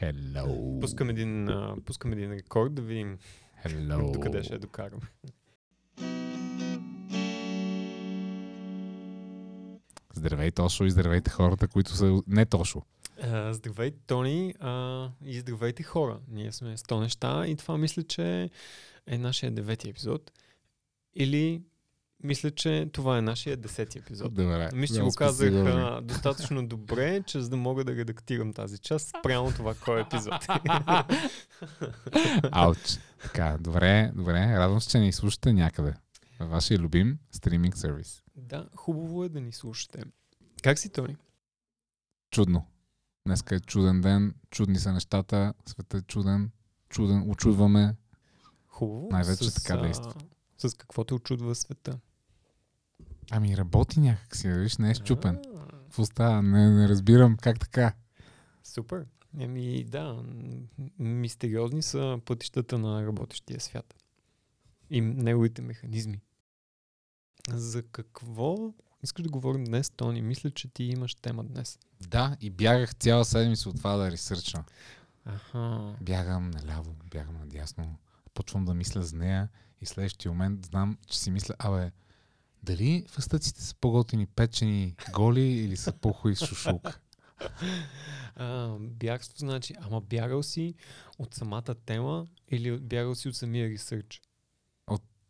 Hello. Пускам един, пускам един рекорд да видим Hello. докъде ще я докараме. Здравей, Тошо, и здравейте хората, които са не Тошо. А, здравейте, Тони, а, и здравейте хора. Ние сме 100 неща и това мисля, че е нашия девети епизод. Или мисля, че това е нашия десети епизод. Добре. Мисля, че го казах а, достатъчно добре, че за да мога да редактирам тази част спрямо това кой е епизод. Ауч. Така, добре, добре. Радвам се, че ни слушате някъде. Вашия любим стриминг сервис. да, хубаво е да ни слушате. Как си, Тони? Чудно. Днеска е чуден ден, чудни са нещата, светът е чуден, чуден, очудваме. Хубаво. Най-вече така действа. а, С какво те очудва света? Ами работи някак си, виж, не е щупен. В уста, не, не разбирам как така. Супер. Еми да, мистериозни са пътищата на работещия свят. И неговите механизми. За какво искаш да говорим днес, Тони? Мисля, че ти имаш тема днес. Да, и бягах цяла седмица от това да ресърчна. Аха. Бягам наляво, бягам надясно, почвам да мисля за нея и следващия момент знам, че си мисля, абе, дали фъстъците са по-готини печени голи или са по-хуи с шушулка? А, бягство значи, ама бягал си от самата тема или от- бягал си от самия ресърч?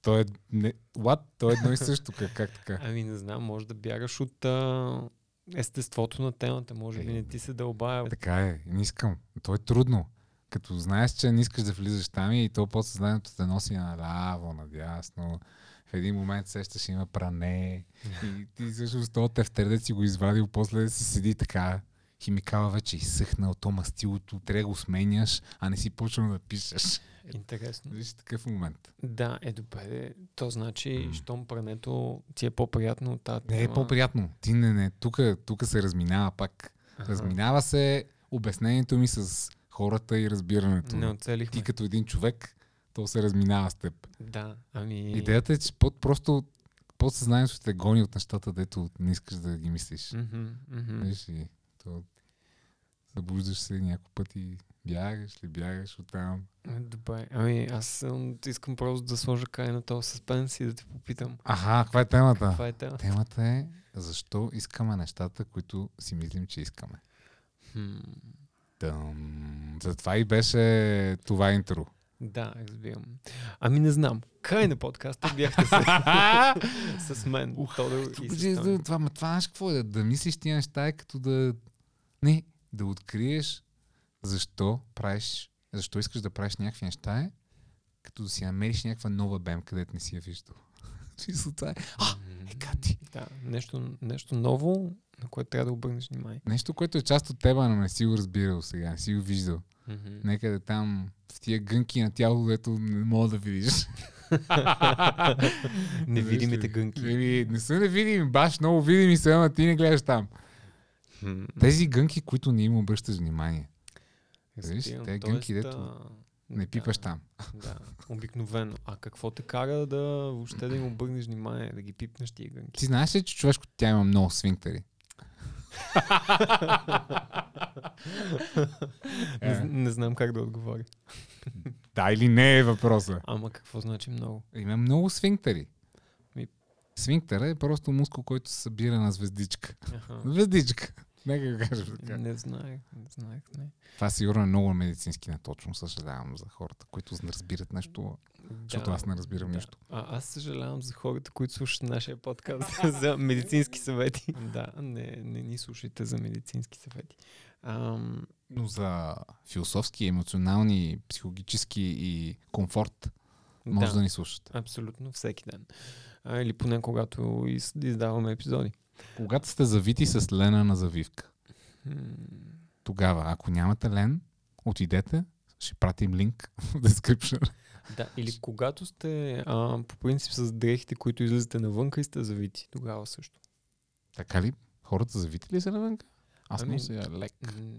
То е, не, what? То е едно и също, как, как така? Ами не знам, може да бягаш от а, естеството на темата. Може би не ти се дълбая. Така е, не искам. То е трудно. Като знаеш, че не искаш да влизаш там и то подсъзнанието те носи наляво, надясно. В един момент сещаш, има пране. И ти всъщност този тефтердец си го извадил, после си седи така. Химикала вече изсъхнал, то мастилото, трябва да го сменяш, а не си почнал да пишеш. Интересно. Виж такъв момент. Да, е добре. То значи, М. щом прането ти е по-приятно от тази Не е по-приятно. Ти не, не. Тук, тук се разминава пак. Аха. Разминава се обяснението ми с хората и разбирането. Не оцелихме. Ти като един човек, то се разминава с теб. Да, ами... Идеята е, че под, просто подсъзнанието те гони от нещата, дето не искаш да ги мислиш. Мгм, мгм. Виж и то събуждаш се няколко пъти, бягаш ли, бягаш оттам. Е, Добре, ами аз съм, искам просто да сложа край на този съспенс и да те попитам. Аха, каква е темата? Каква е темата? Темата е защо искаме нещата, които си мислим, че искаме. Хм, Тъм. Затова и беше това интро. да, разбирам. Ами не знам. Край на подкаста бяхте се с мен, Тодор и с това, това знаеш какво е? Да, да мислиш тия неща е като да... Не, да откриеш защо правиш, защо искаш да правиш някакви неща е, като да си намериш някаква нова бем, където не си я виждал. Смисъл, това е. А, е кати. Да, нещо, нещо ново, на което трябва да обърнеш внимание. Нещо, което е част от теб, но не си го разбирал сега, не си го виждал. Мгм. Некъде там в тия гънки на тялото, дето не мога да видиш. Невидимите гънки. Еми, не са невидими, баш много видими са, ама ти не гледаш там. Тези гънки, които не им обръщаш внимание. Виж, те гънки, дето Не да, пипаш там. Да, обикновено. А какво те кара да въобще да им обърнеш внимание, да ги пипнеш тия гънки? Ти знаеш ли, че човешкото тя има много свинктери? не, не знам как да отговоря. Да или не е въпроса. Ама какво значи много? Има много свинктери. Свинктера е просто мускул, който се събира на звездичка. Звездичка. Нека го кажем така. Не знаех, не знаех, не. Това сигурно е много медицински неточно. Съжалявам за хората, които не разбират нещо, защото аз не разбирам да. нищо. А, аз съжалявам за хората, които слушат нашия подкаст за медицински съвети. Да, не, не ни слушайте за медицински съвети. Ам, Но за философски, емоционални, психологически и комфорт може да, да, ни слушате. абсолютно всеки ден. А, или поне когато из, издаваме епизоди. Когато сте завити с лена на завивка, тогава, ако нямате лен, отидете, ще пратим линк в description. Да, или когато сте а, по принцип с дрехите, които излизате навънка и сте завити, тогава също. Така ли? Хората завити ли са навънка? Аз Ами, нося лек.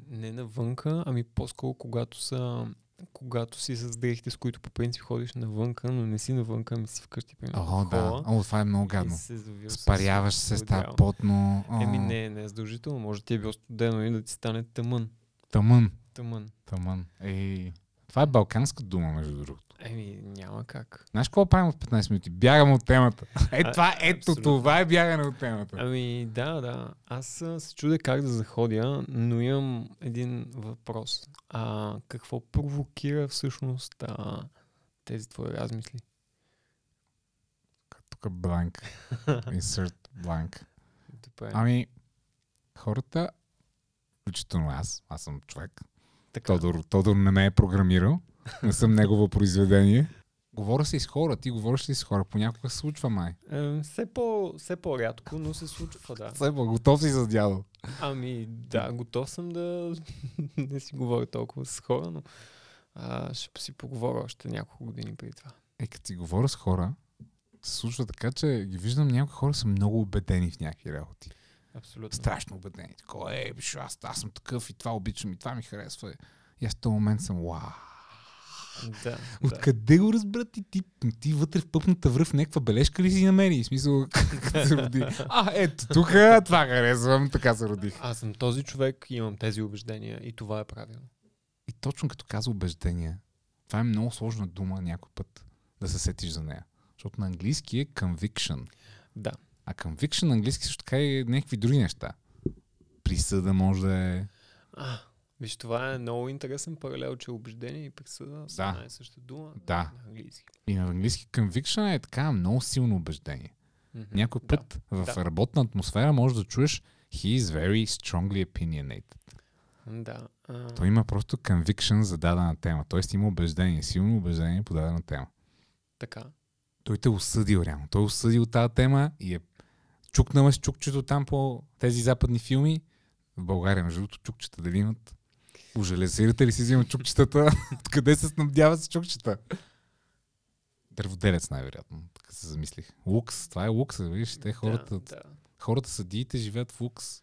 Не навънка, ами по-скоро когато са когато си с дрехите, с които по принцип ходиш навънка, но не си навънка, ами си вкъщи, примерно. О, да. О, това е много гадно. Спаряваш се, става потно. О, Еми не, не е задължително. Може ти е било студено и да ти стане тъмън. Тъмън. Тъмън. Тъмън. Ей. Това е балканска дума, между другото. Еми, няма как. Знаеш какво правим от 15 минути? Бягам от темата. Е, това, ето абсолютно. това е бягане от темата. Ами, да, да. Аз се чудя как да заходя, но имам един въпрос. А какво провокира всъщност а, тези твои размисли? Тук бланк. Insert. Добре. Ами, хората, включително аз, аз съм човек, така. Тодор, Тодор не ме е програмирал, не съм негово произведение. Говоря си с хора, ти говориш ли с хора? Понякога се случва май. Е, все, по, все по-рядко, но се случва, да. Все пак, готов си за дядо. Ами, да, готов съм да не си говоря толкова с хора, но а, ще си поговоря още няколко години преди това. Е, като си говоря с хора, се случва така, че ги виждам някои хора са много убедени в някакви работи. Абсолютно. Страшно убедени. Такова, е, биш, аз, аз съм такъв и това обичам и това ми харесва. И аз в този момент съм, вау. Да, да. Откъде го разбра ти? Ти, ти вътре в пъпната връв някаква бележка ли си намери? В смисъл, като се роди. А, ето, тук това харесвам, така се родих. Аз съм този човек имам тези убеждения и това е правилно. И точно като каза убеждение, това е много сложна дума някой път да се сетиш за нея. Защото на английски е conviction. Да. А conviction на английски също така е някакви други неща. Присъда може да е... А, виж, това е много интересен паралел, че убеждение и присъда са Да. една и съща дума Да. на английски. И на английски conviction е така много силно убеждение. Мгм. Някой Да. път в Да. работна атмосфера може да чуеш he is very strongly opinionated. Да. А, Той има просто conviction за дадена тема. Тоест има убеждение, силно убеждение по дадена тема. така. Той те е осъдил реално. Той е осъдил тази тема и е чукнала с чукчето там по тези западни филми. В България, между другото, чукчета дали имат? По железирате ли си взимат чукчетата? Откъде се снабдяват с чукчета? Дърводелец най-вероятно. Така се замислих. Лукс. Това е лукс. Виж, те хората, Да, да. хората съдиите живеят в лукс.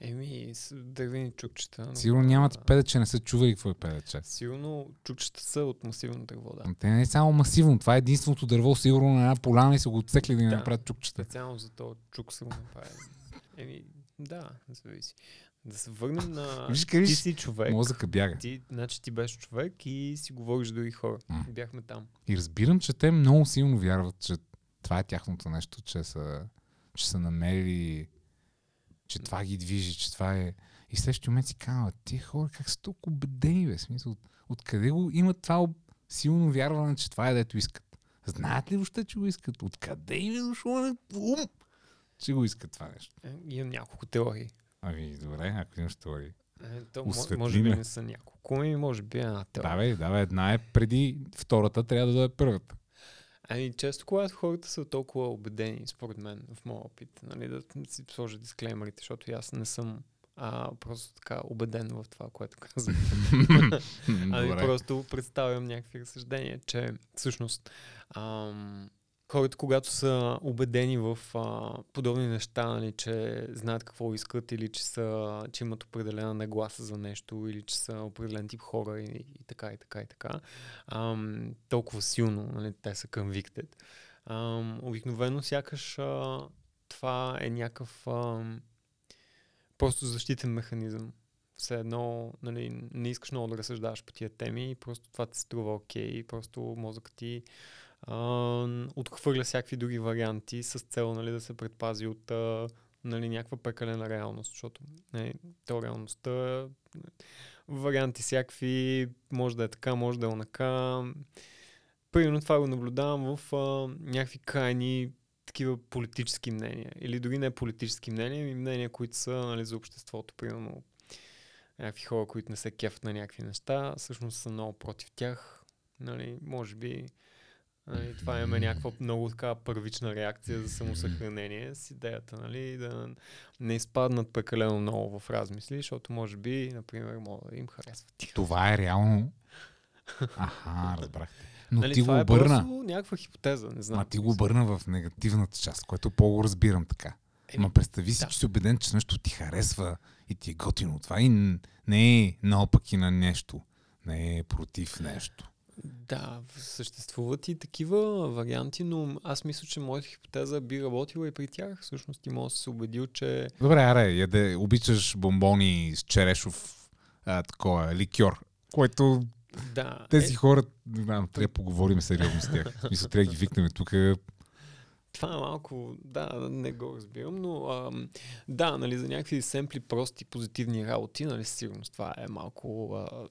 Еми, дървени чукчета. но- Сигурно нямат а, педече, не са чували какво е педече. Сигурно чукчета са от масивно дърво, да. Ама Те не е само масивно. Това е единственото дърво, сигурно на една поляна и са го отсекли да ни Да. направят чукчета. Специално за този чук са го направили. Еми, да, зависи. Да се върнем на... Виж, ти си човек. Мозъка бяга. Ти, значи ти беше човек и си говориш с други хора. М. Бяхме там. И разбирам, че те много силно вярват, че това е тяхното нещо, че са, че са намерили, че това ги движи, че това е... И следващия момент си казвам, тия хора как са толкова убедени, бе? Смисъл, от, откъде го имат това силно вярване, че това е дето искат? Знаят ли въобще, че го искат? Откъде им е дошло на ум, че го искат това нещо? Е, имам няколко теории. Ами, добре, ако имаш теории. Е, то, Осветли може би ме. не са няколко, и може би една теория. Да, бе, да, бе, една е преди втората, трябва да дойде първата. Ами често когато хората са толкова убедени, според мен, в моя опит, нали, да си сложа дисклеймерите, защото аз не съм а, просто така убеден в това, което казвам. Ами просто представям някакви разсъждения, че всъщност ам, хората, когато са убедени в а, подобни неща, нали, че знаят какво искат или че, са, че имат определена нагласа за нещо или че са определен тип хора и, и така и така и така, ам, толкова силно нали, те са convicted. Ам, обикновено сякаш а, това е някакъв ам, просто защитен механизъм все едно нали, не искаш много да разсъждаваш по тия теми и просто това ти се струва окей и просто мозъкът ти отхвърля всякакви други варианти с цел нали, да се предпази от а, нали, някаква прекалена реалност, защото нали, то реалността варианти всякакви, може да е така, може да е онака. Примерно това го наблюдавам в а, някакви крайни такива политически мнения. Или дори не политически мнения, ами мнения, които са нали, за обществото. Примерно някакви хора, които не се кефат на някакви неща, всъщност са много против тях. Нали, може би нали, това има някаква много така първична реакция за самосъхранение с идеята, нали, да не изпаднат прекалено много в размисли, защото може би, например, могат да им харесват тях. Това е реално. Аха, разбрах. Но нали, ти го това обърна. е някаква хипотеза, не знам. Ма ти го обърна в негативната част, което по-го разбирам така. Е, Ма представи си, да. че си убеден, че нещо ти харесва и ти е готино. Това и не е наопаки на нещо. Не е против нещо. Да, съществуват и такива варианти, но аз мисля, че моята хипотеза би работила и при тях. Всъщност ти може да се убедил, че... Добре, аре, яде, обичаш бомбони с черешов а, такова, ликьор, който да, тези е... хора, не знам, трябва да поговорим сериозно с тях. Мисля, трябва да ги викнем тук. Това е малко, да, не го разбирам, но ам, да, нали, за някакви семпли, прости, позитивни работи, нали, сигурност това е малко а,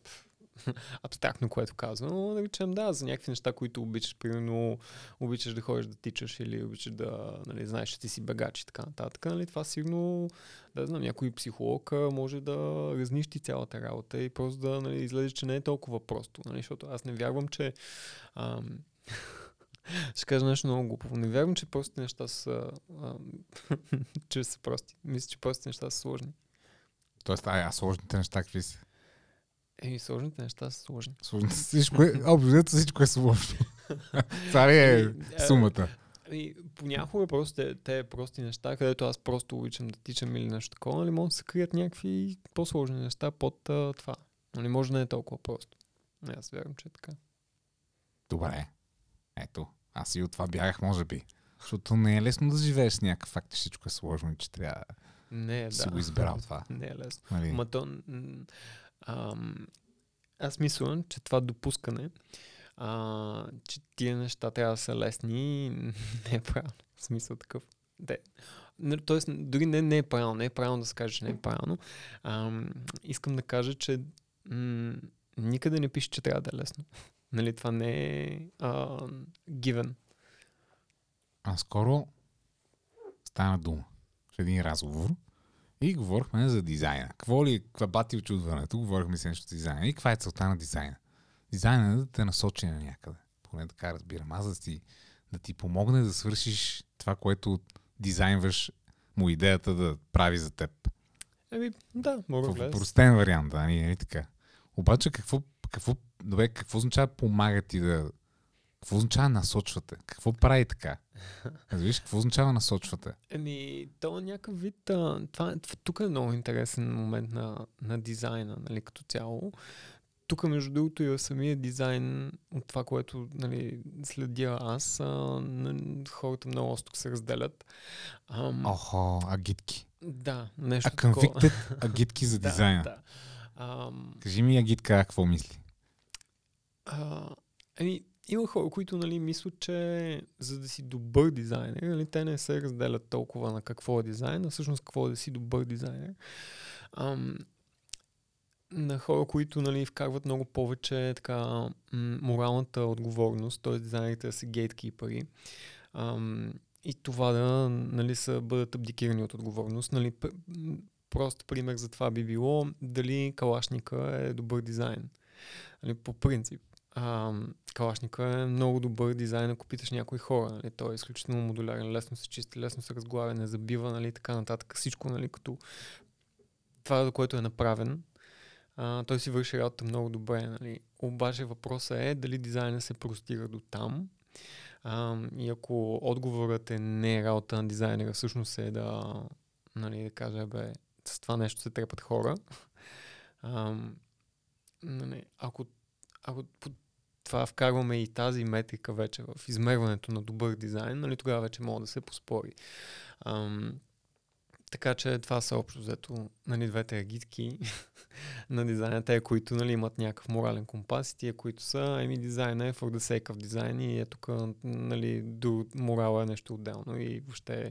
абстрактно, което казвам, но да речем, да, за някакви неща, които обичаш, примерно, обичаш да ходиш да тичаш или обичаш да, нали, знаеш, че ти си бегач и така нататък, нали, това сигурно, да знам, някой психолог може да разнищи цялата работа и просто да нали, излезе, че не е толкова просто, нали, защото аз не вярвам, че ам, ще кажа нещо много глупаво. Не вярвам, че простите неща са, а, че са прости. Мисля, че простите неща са сложни. Тоест, ай, а сложните неща какви са? Еми, сложните неща са сложни. Сложните всичко е, общо всичко е сложно. Това ли е сумата? Ами, понякога просто те, те прости неща, където аз просто обичам да тичам или нещо такова, нали, могат да се крият някакви по-сложни неща под а, това. Нали, може да не е толкова просто. Не, аз вярвам, че е така. Добре. Ето, аз и от това бягах, може би. Защото не е лесно да живееш с някакъв факт, че всичко е сложно и че трябва не, да си го избрал това. Не е лесно. Нали? Ма то, Аз мисля, че това допускане, а, че тия неща трябва да са лесни, не е правилно. В смисъл такъв. Де. Тоест, дори не, не е правилно, не е правилно да се каже, че не е правилно. Ам, искам да кажа, че м- никъде не пише, че трябва да е лесно. нали, това не е а, given. А скоро стана дума в един разговор и говорихме за дизайна. Какво ли, каква бати очудването? Говорихме си нещо за дизайна. И каква е целта на дизайна? Дизайна е да те насочи на някъде. Поне така разбирам. Аз да ти, да ти помогне да свършиш това, което дизайнваш му идеята да прави за теб. Еми, да, мога да Простен вариант, да, не е така. Обаче какво, какво, добре, какво означава помага ти да... Какво означава насочвате? Какво прави така? Виж, какво означава насочвате? Еми, то е някакъв вид... А, това, тук е много интересен момент на, на дизайна, нали, като цяло. Тук, между другото, и самия дизайн от това, което нали, следя аз, а, хората много остро се разделят. Ам... Охо, агитки. Да, нещо А convicted агитки за дизайна. да, да. Ам... Кажи ми агитка, какво мисли? А, ами, има хора, които нали, мислят, че за да си добър дизайнер, нали, те не се разделят толкова на какво е дизайн, а всъщност какво е да си добър дизайнер. Ам, на хора, които нали, вкарват много повече така, моралната отговорност, т.е. дизайнерите да са гейткипъри. Ам, и това да нали, са, бъдат абдикирани от отговорност. Нали, прост пример за това би било дали калашника е добър дизайн. Нали, по принцип Калашника е много добър дизайн, ако питаш някои хора. Нали? Той е изключително модулярен, лесно се чисти, лесно се разглавя, не забива, нали? така нататък. Всичко, нали? като това, за което е направен, а, той си върши работа много добре. Нали? Обаче въпросът е дали дизайна се простира до там. А, и ако отговорът е не работа на дизайнера, всъщност е да, нали, да каже, бе, с това нещо се трепат хора. А, нали, ако, ако това вкарваме и тази метрика вече в измерването на добър дизайн, нали, тогава вече мога да се поспори. Ам, така че това са общо взето нали, двете агитки на дизайна, те, които нали, имат някакъв морален компас и тия, които са, еми дизайна е for the sake of дизайн и е тук нали, до морала е нещо отделно и въобще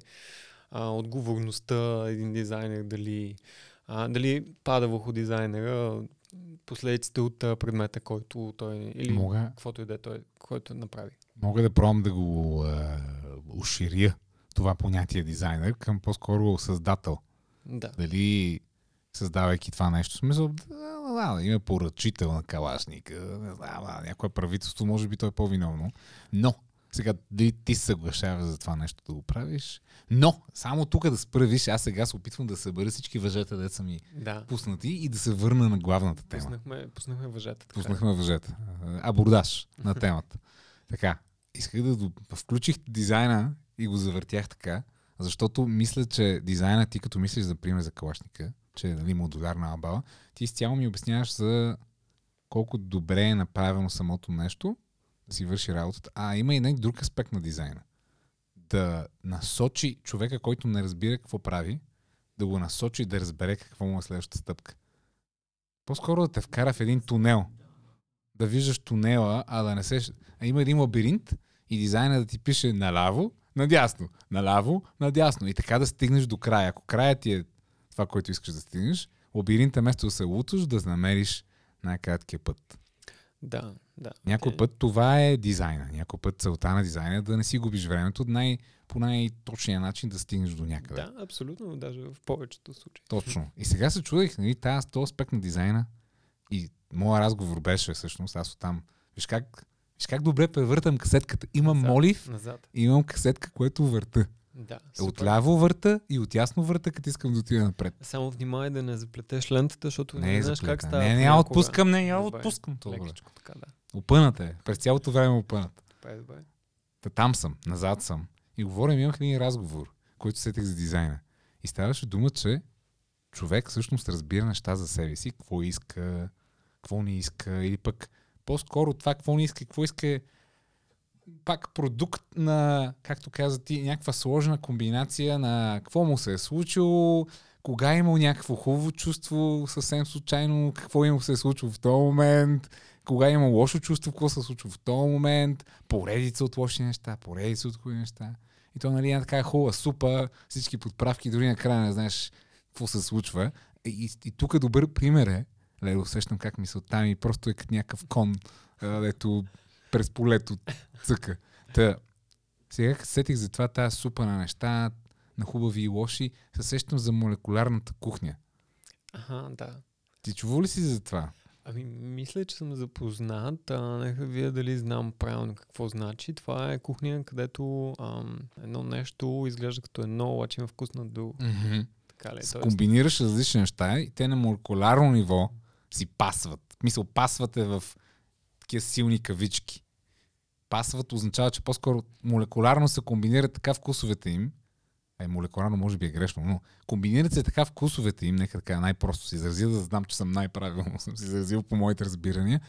а, отговорността един дизайнер дали, а, дали пада върху дизайнера, последиците от предмета, който той или Мога... каквото и да е той, който направи. Мога да пробвам да го е, уширя това понятие дизайнер към по-скоро създател. Да. Дали създавайки това нещо, смисъл, да, да, да, има поръчител на калашника, не знам, да, някое правителство, може би той е по-виновно. Но сега, дали ти се съглашаваш за това нещо да го правиш? Но, само тук да справиш, аз сега се опитвам да събера всички въжета, деца ми да. пуснати и да се върна на главната тема. Пуснахме, пуснахме въжета. Така. Пуснахме въжета. Абордаж на темата. така, исках да включих дизайна и го завъртях така, Защото мисля, че дизайнът ти като мислиш, за пример, за калашника, че е нали, модулярна абала, ти изцяло ми обясняваш за колко добре е направено самото нещо, си върши работата. А има и един друг аспект на дизайна. Да насочи човека, който не разбира какво прави, да го насочи да разбере какво му е следващата стъпка. По-скоро да те вкара в един тунел. Да виждаш тунела, а да не се... А има един лабиринт и дизайна да ти пише наляво, надясно, наляво, надясно. И така да стигнеш до края. Ако края ти е това, което искаш да стигнеш, лабиринта вместо да се луташ, да намериш най-краткия път. Да, да. Някой окей. път това е дизайна. Някой път целта на дизайна е да не си губиш времето най- по най-точния начин да стигнеш до някъде. Да, абсолютно, даже в повечето случаи. Точно. И сега се чудих, нали, тази, този аспект на дизайна и моят разговор беше всъщност, аз оттам, виж как, виж как добре превъртам касетката. Имам Назад, молив, Назад. и имам касетка, което върта. Да, Е, супер. Отляво върта и отясно върта, като искам да отида напред. Само внимай да не заплетеш лентата, защото Не не, е знаеш как става. Не, не, я отпускам, не, я отпускам. Това. Лекичко така, да. Опъната е. През цялото време е добре. Та там съм, назад съм. И говорим, имах един разговор, който сетих за дизайна. И ставаше дума, че човек всъщност разбира неща за себе си, какво иска, какво не иска, или пък по-скоро това какво не иска, какво иска е пак продукт на, както каза ти, някаква сложна комбинация на какво му се е случило, кога е имал някакво хубаво чувство, съвсем случайно, какво му се е случило в този момент, кога имал лошо чувство, какво се случило в този момент, поредица от лоши неща, поредица от хубави неща. И то, нали, е така хубава супа, всички подправки, дори накрая не знаеш какво се случва. И, и, тук добър пример е, леле, усещам как мисълта ми просто е като някакъв кон, дето през полето цъка. Та, сега сетих за това тази супа на неща, на хубави и лоши, се сещам за молекулярната кухня. Аха, да. Ти чува ли си за това? Ами, мисля, че съм запознат. А, нека вие дали знам правилно какво значи. Това е кухня, където ам, едно нещо изглежда като едно, обаче има вкус на друго. Mm-hmm. Така ли? Се Тоест, комбинираш различни неща и те на молекулярно ниво си пасват. Мисъл, пасват е в такива силни кавички. Пасват означава, че по-скоро молекулярно се комбинират така вкусовете им. Е, молекулярно може би е грешно, но комбинират се така вкусовете им, нека така най-просто се изразя, да знам, че съм най-правилно съм се изразил по моите разбирания.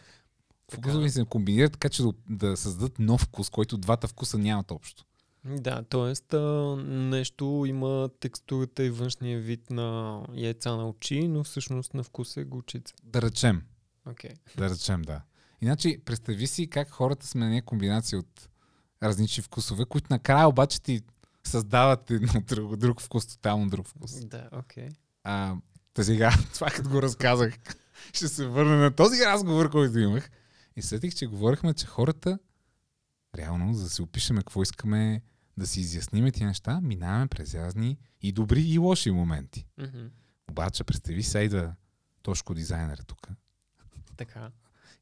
Вкусовете се комбинират така, че да, да създадат нов вкус, който двата вкуса нямат общо. Да, т.е. нещо има текстурата и външния вид на яйца на очи, но всъщност на вкус е горчица. Да речем, Окей. Да речем, да. Иначе, представи си как хората сме на комбинация от различни вкусове, които накрая обаче ти създават един друг, друг вкус, тотално друг вкус. Да, окей. А, та сега, това като го разказах, ще се върна на този разговор, който имах. И сетих, че говорихме, че хората, реално, за да си опишеме какво искаме да си изясниме тия неща, минаваме през разни и добри и лоши моменти. Мгм. Обаче, представи се, идва Тошко дизайнер тук Така.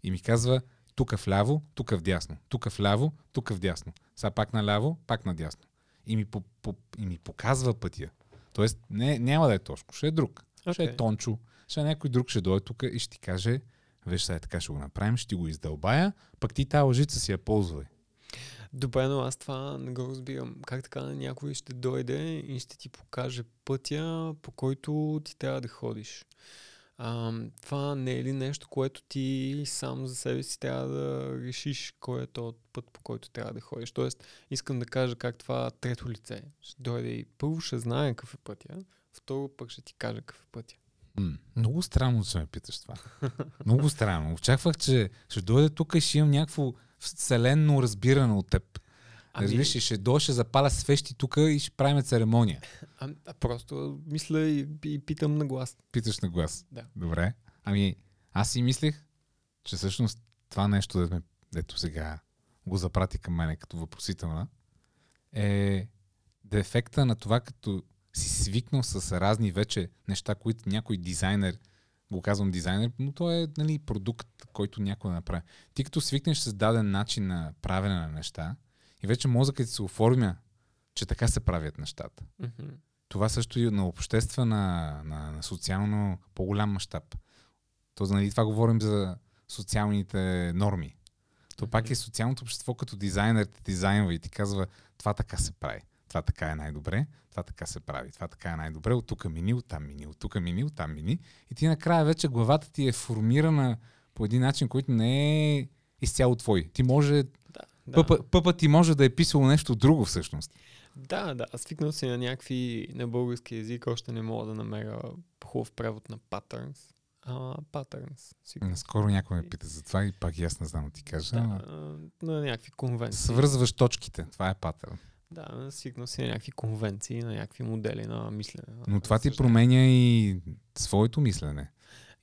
и ми казва тук вляво, тук вдясно, тук вляво, тук вдясно. Сега пак наляво, пак надясно. И ми, по, по, и ми показва пътя. Тоест, не, няма да е Тошко, ще е друг. Ще е. Тончо, ще е някой друг, ще дойде тук и ще ти каже, виж сега така ще го направим, ще ти го издълбая, пък ти тази лъжица си я ползвай. Добре, но аз това не го разбирам. Как така някой ще дойде и ще ти покаже пътя, по който ти трябва да ходиш? А, това не е ли нещо, което ти сам за себе си трябва да решиш кой е този път, по който трябва да ходиш? Тоест, искам да кажа как това трето лице ще дойде и първо ще знае какъв е пътя, второ пък ще ти каже какъв е пътя. Много странно, че ме питаш това. много странно. Очаквах, че ще дойде тук и ще имам някакво вселенно разбиране от теб. Ами... Разбираш, и ще дойде, ще запаля свещи тук и ще правим церемония. а, а просто мисля и, и питам на глас. Питаш на глас. Да. Добре. Ами, аз си мислех, че всъщност това нещо, дето, ме, дето сега го запрати към мене като въпросителна, е дефекта на това, като си свикнал с разни вече неща, които някой дизайнер, го казвам дизайнер, но то е нали, продукт, който някой да направи. Ти като свикнеш с даден начин на правене на неща и вече мозъкът ти се оформя, че така се правят нещата. Мгм. Това също и на обществена, на, на социално по-голям мащаб. То, нали, това говорим за социалните норми. То пак е социалното общество като дизайнер те дизайнва и ти казва това така се прави. това така е най-добре, това така се прави, това така е най-добре, от тук мини, от там мини, от тук мини, от там мини. И ти накрая вече главата ти е формирана по един начин, който не е изцяло твой. Ти може... Да, Пъпа, пъпа ти може да е писало нещо друго всъщност. Да, да. Аз свикнал си на някакви на български язик, още не мога да намеря хубав превод на patterns. А, patterns. Свикнал. Наскоро някой ме пита за това и пак и аз не знам да ти кажа. Да, а, на някакви конвенции. Свързваш точките. Това е патърн. Да, свикнал си на някакви конвенции, на някакви модели на мислене. Но това ти променя и своето мислене.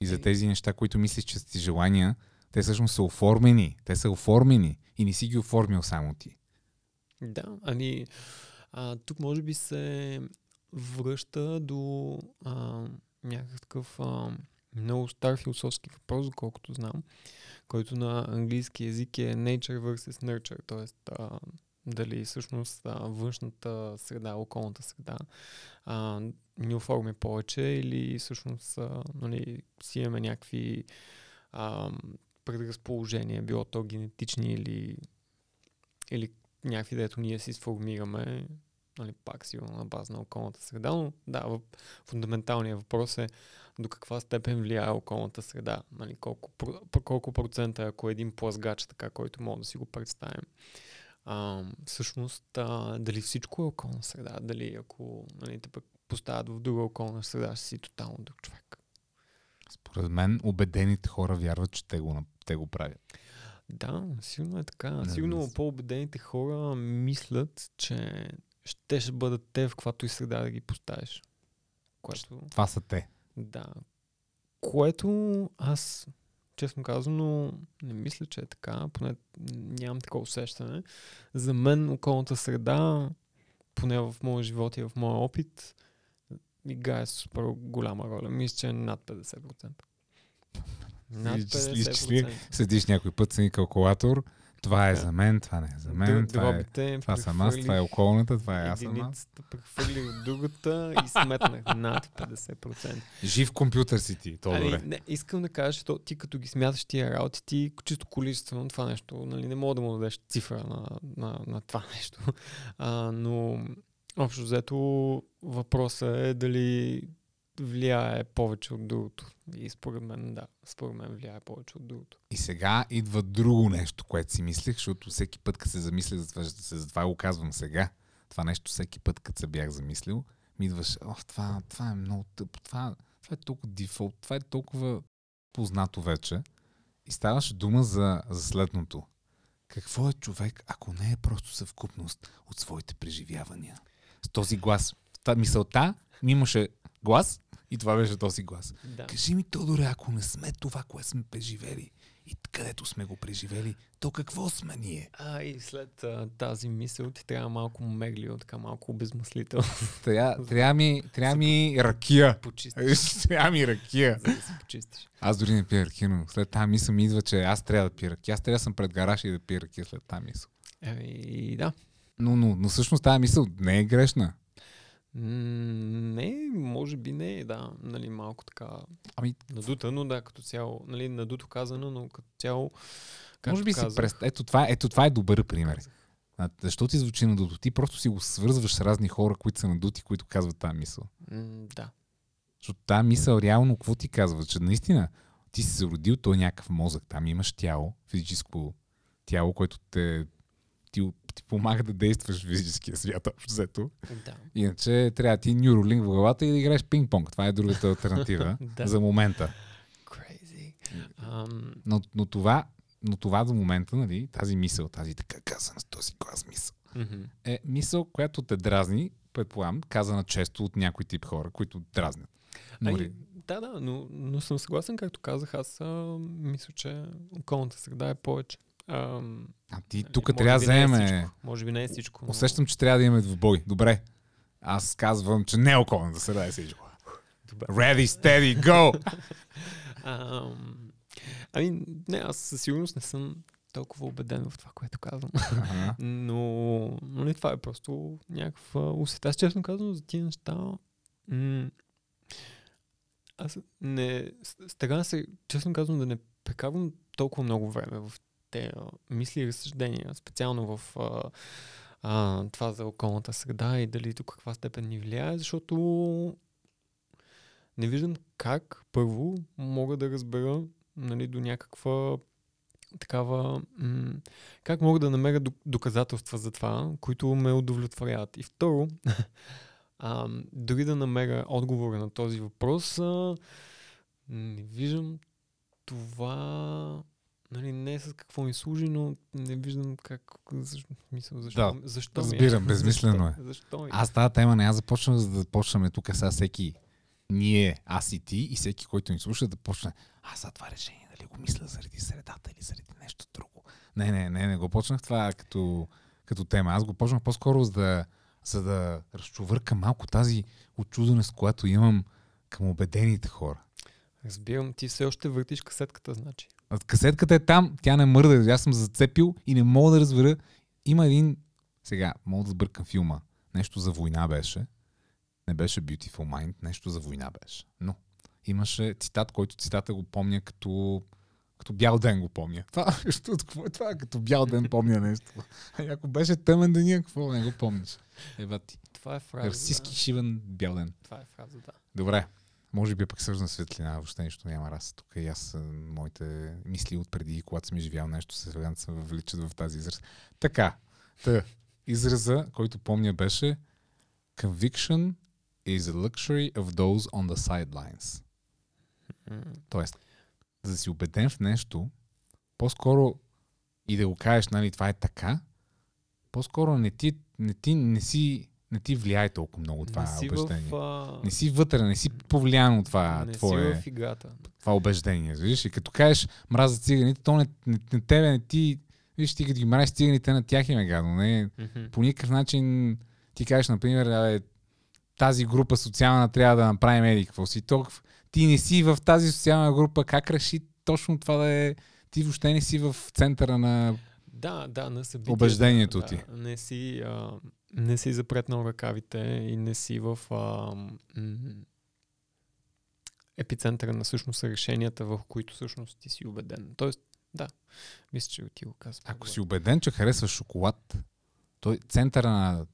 И за тези неща, които мислиш, че са ти желания, те всъщност са оформени. Те са оформени и не си ги оформил само ти. Да, ами а, тук може би се връща до а, някакъв а, много стар философски въпрос, доколкото знам, който на английски язик е nature versus nurture, т.е. Дали всъщност а, външната среда, околната среда а, ни оформя повече или всъщност а, нали, си имаме някакви а, предразположения, било то генетични или, или някакви, дето ние си сформираме, нали, пак сигурно на база на околната среда, но да, въп, фундаменталният въпрос е до каква степен влияе околната среда, нали, колко, колко процента, ако е един плазгач, така, който мога да си го представим. А, всъщност, а, дали всичко е околна среда, дали ако нали, те пък поставят в друга околна среда, ще си тотално друг човек. Според мен, убедените хора вярват, че те го, те го правят. Да, сигурно е така. Не, Сигурно не. по-убедените хора мислят, че ще, ще бъдат те в каквато и среда да ги поставиш. Което, Това са те. да. Което аз, честно казано, не мисля, че е така. Поне нямам такова усещане. За мен околната среда, поне в моя живот и в моя опит, играе супер голяма роля. Мисля, че е над 50%. Над Изчисли- изчисли. 50%. Седиш някой път с калкулатор. Това е Да. за мен, това не е за мен, това, е, това съм аз, това е околната, това е аз съм аз. от другата и сметнах над 50%. Жив компютър си ти, то Ами, добре. не, искам да кажа, че ти като ги смяташ тия работи, ти чисто количествено това нещо, нали, не мога да му дадеш цифра на, на, на това нещо. А, но общо взето въпросът е дали влияе повече от другото. И според мен, да, според мен влияе повече от другото. И сега идва друго нещо, което си мислех, защото всеки път, като се замисля за това, се- затова го казвам сега. Това нещо всеки път, като се бях замислил, ми идваше, о, това, това е много тъпо, това, това е толкова дефолт, това е толкова познато вече. И ставаше дума за, за следното. Какво е човек, ако не е просто съвкупност от своите преживявания? Този глас. Та мисълта ми имаше глас и това беше този глас. Да. Кажи ми, Тодоре, ако не сме това, което сме преживели и където сме го преживели, то какво сме ние? А, и след а, тази мисъл ти трябва малко меглио, така малко обезмислител. Трябва, трябва, ми, трябва ми ракия. почистиш, трябва ми ракия. за да се почистиш. Аз дори не пия ракия, но след тази мисъл ми идва, че аз трябва да пия ракия. Аз трябва да съм пред гараж и да пия ракия след тази мисъл. Еми, да. Но, но, но всъщност тази мисъл не е грешна. Не, може би не, да, нали, малко така Ами, надута, но да, като цяло, нали, надуто казано, но като цяло, както може би си казах, прест... ето, това, ето това е добър пример. А, Защо ти звучи надуто? Ти просто си го свързваш с разни хора, които са надути, които казват тази мисъл. М, Да. Защото тази мисъл реално, какво ти казва? Че наистина ти си се родил, той е някакъв мозък. Там имаш тяло, физическо тяло, което те, ти, ти помага да действаш в физическия свят, общо взето. Да. Иначе трябва ти нюролинк в главата и да играеш пинг-понг. Това е другата альтернатива Да. за момента. Crazy. Ам, Но, но, това, но това за момента, нали, тази мисъл, тази така казана с този глас мисъл, мгм. е мисъл, която те дразни, предполагам, казана често от някой тип хора, които дразнят. Но, Ай, да, да, но, но съм съгласен, както казах, аз а, мисля, че околната среда е повече. Ам, а ти нали, тук трябва да не е вземе... Може би не е всичко. но- Усещам, че трябва да имаме в бой. Добре. Аз казвам, че не е околната среда е всичко. Добре. Ready, steady, go! Ам, ами, не, аз със сигурност не съм толкова убеден в това, което казвам. Ага. Но, нали, това е просто някаква усет. Аз честно казвам за тия неща. М- аз не. Старая се, честно казвам, да не прекарвам толкова много време в те мисли и разсъждения, специално в а, а, това за околната среда и дали до каква степен ни влияе, защото не виждам как първо мога да разбера нали, до някаква такава... М- как мога да намеря доказателства за това, които ме удовлетворяват. И второ, а, дори да намеря отговора на този въпрос, а, не виждам това нали, не с какво ми служи, но не виждам как, защо, мисъл, защо, да, защо разбирам, ми е. безмислено е. Защо ми? Аз тази тема не я започна, за да почнем тук сега всеки ние, аз и ти и всеки, който ни слуша, да почне аз за това решение, дали го мисля заради средата или заради нещо друго. Не, не, не, не го почнах това като, като тема. Аз го почнах по-скоро за да, за да разчувъркам малко тази очуденост, която имам към убедените хора. Разбирам, ти все още въртиш касетката, значи. Касетката е там, тя не мърда. Аз съм зацепил и не мога да разбера. Има един... Сега, мога да сбъркам филма. Нещо за война беше. Не беше Beautiful Mind, нещо за война беше. Но имаше цитат, който цитата го помня като като бял ден го помня. Това, що, какво е това? Като бял ден помня нещо. А ако беше тъмен ден, какво не го помниш? Ева ти. Това е фраза. Расистски да. шиван бял ден. Това е фраза, да. Добре. Може би пък съжна светлина, въобще нищо няма раз. Тук и аз, моите мисли от преди, когато съм живял нещо, се се вличат в тази израз. Така, та, израза, който помня беше Conviction is a luxury of those on the sidelines. Тоест, за да си убеден в нещо, по-скоро и да го кажеш, нали, това е така, по-скоро не ти, не ти не си не ти влияе толкова много това не убеждение. В. Не си вътре, не си повлиян от това не твое, си в играта. това убеждение. Виж, и като кажеш мраза циганите, то не, не, не тебе, не ти, виж, ти като ги мразиш циганите, на тях им е гадно. Не, mm-hmm. По никакъв начин ти кажеш, например, абе, тази група социална трябва да направим еди какво си. Толкова, ти не си в тази социална група, как реши точно това да е... Ти въобще не си в центъра на да, да, на събитието. Убеждението да, ти. Не си, а, не си запретнал ръкавите и не си в а, м- епицентъра на всъщност решенията, в които всъщност ти си убеден. Тоест, да, мисля, че ти го казвам. Ако си убеден, че харесваш шоколад, той центъра на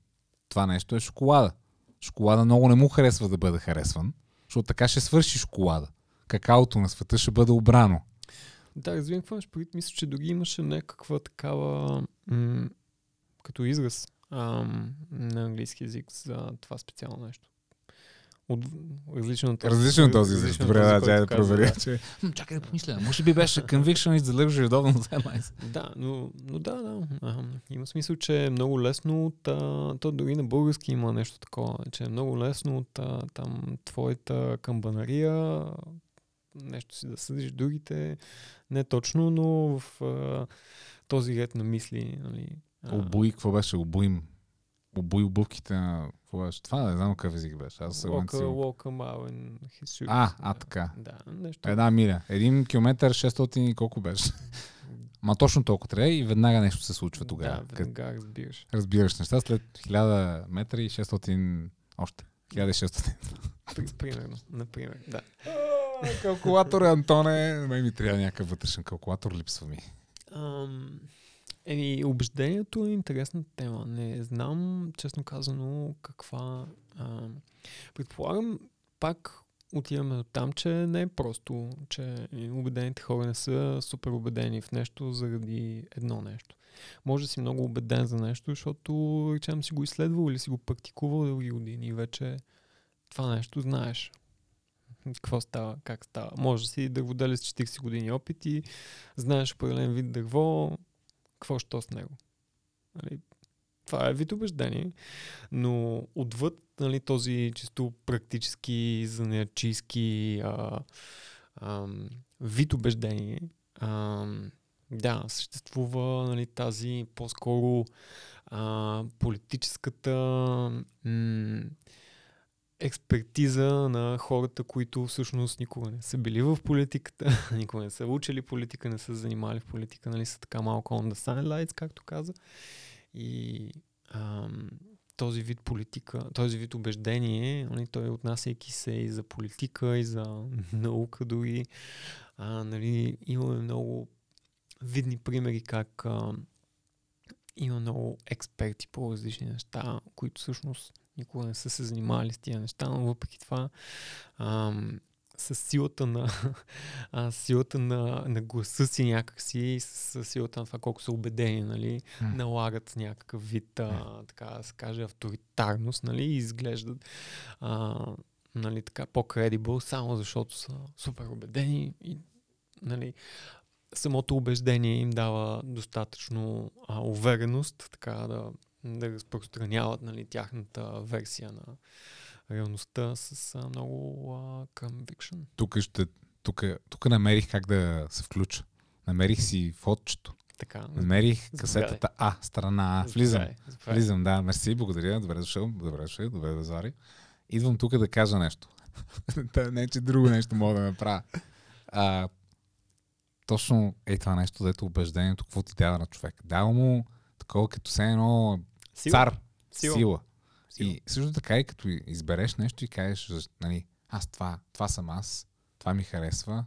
това нещо е шоколада. Шоколада много не му харесва да бъде харесван, защото така ще свърши шоколада. Какаото на света ще бъде обрано. Да, разбирам какво имаш предвид. Мисля, че дори имаше някаква такава м- като израз ам, на английски язик за това специално нещо. От, различно от този. Различно от този язик. Добре, да, тя да проверя, че... Чакай да помисля. Може би беше conviction is the luxury of the Да, но, но да, да. А, има смисъл, че е много лесно от... А, то дори на български има нещо такова, че е много лесно от а, там твоята камбанария нещо си да съдиш другите. Не точно, но в а, този ред на мисли. Нали, Обуй, какво беше? Обуим. Обуй обувките на... Какво беше? Това не знам какъв език беше. Аз се walk a mile in А, а, така. Да, нещо. Една миля. Един километър 600 и колко беше? Ма точно толкова трябва и веднага нещо се случва тогава. Да, веднага разбираш. Разбираш неща след 1000 метра и 600 още. 1600. Примерно, например, да. Калкулатор Антоне. Ме ми трябва някакъв вътрешен калкулатор, липсва ми. Um, еми, убеждението е интересна тема. Не знам, честно казано, каква... Uh, предполагам, пак отиваме до там, че не е просто, че убедените хора не са супер убедени в нещо заради едно нещо. Може да си много убеден за нещо, защото, речем, си го изследвал или си го практикувал дълги години и вече това нещо знаеш какво става, как става. Може да си дърводелец с 40 години опит и знаеш определен вид дърво, какво ще с него. Нали? Това е вид убеждение, но отвъд нали, този чисто практически, занаячийски а, а, вид убеждение, а, да, съществува нали, тази по-скоро а, политическата м- експертиза на хората, които всъщност никога не са били в политиката, никога не са учили политика, не са занимали в политика, нали са така малко on the sidelines, както каза. И ам, този вид политика, този вид убеждение, нали, той отнасяйки се и за политика, и за наука дори, а, нали, имаме много видни примери как а, има много експерти по различни неща, които всъщност никога не са се занимавали с тия неща, но въпреки това ам, с силата на, а, силата на, на гласа си някакси и с, с силата на това колко са убедени, нали, mm. налагат някакъв вид, а, така да се каже, авторитарност, нали, и изглеждат а, нали, така, по-кредибъл, само защото са супер убедени и нали, самото убеждение им дава достатъчно а, увереност, така да, да разпространяват нали, тяхната версия на реалността с а, много а, conviction. Тук, ще, тук, тук намерих как да се включа. Намерих си фотчето. Така. Намерих касетата А, страна А. Влизам. Влизам, да. Мерси, благодаря. Добре дошъл. Добре дошъл. Добре дошъл. Идвам тук да кажа нещо. не, че друго нещо мога да направя. А, точно е това нещо, дето убеждението, какво ти дава на човек. Дава му такова като се едно Сила. цар. Сила. Сила. Сила. И също така и като избереш нещо и кажеш, нали, аз това, това съм аз, това ми харесва,